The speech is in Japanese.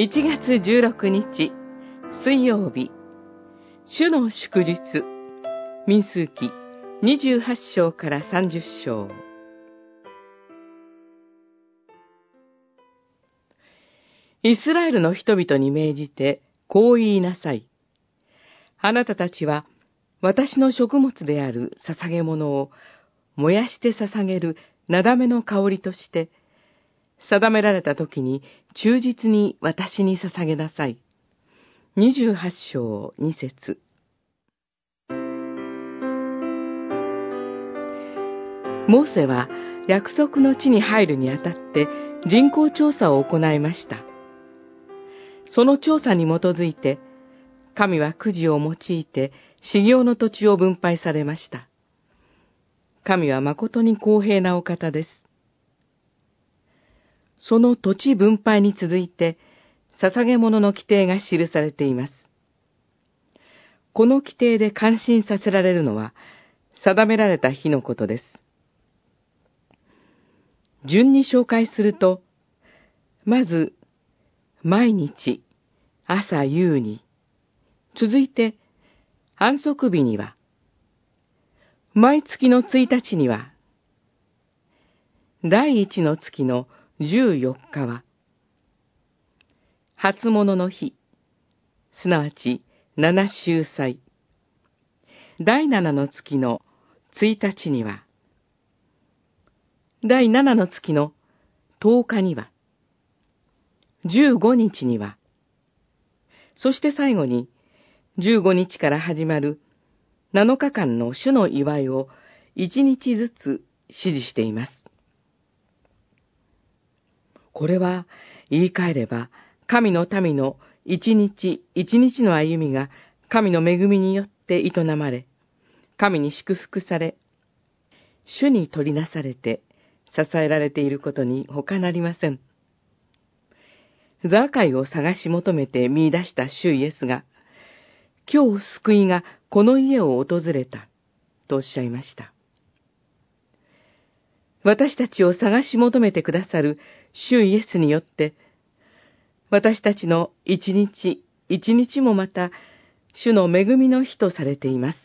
1月16日、水曜日、主の祝日、民数記28章から30章。イスラエルの人々に命じて、こう言いなさい。あなたたちは、私の食物である捧げ物を、燃やして捧げるなだめの香りとして、定められた時に忠実に私に捧げなさい。28章2節モーセは約束の地に入るにあたって人口調査を行いました。その調査に基づいて、神はくじを用いて修行の土地を分配されました。神は誠に公平なお方です。その土地分配に続いて、捧げ物の規定が記されています。この規定で感心させられるのは、定められた日のことです。順に紹介すると、まず、毎日、朝夕に、続いて、安息日には、毎月の1日には、第一の月の14日は、初物の日、すなわち七週祭。第七の月の1日には、第七の月の10日には、15日には、そして最後に、15日から始まる7日間の主の祝いを1日ずつ指示しています。これは言い換えれば、神の民の一日一日の歩みが神の恵みによって営まれ、神に祝福され、主に取りなされて支えられていることに他なりません。ザーカイを探し求めて見出した主イエスが、今日救いがこの家を訪れた、とおっしゃいました。私たちを探し求めてくださる主イエスによって、私たちの一日一日もまた、主の恵みの日とされています。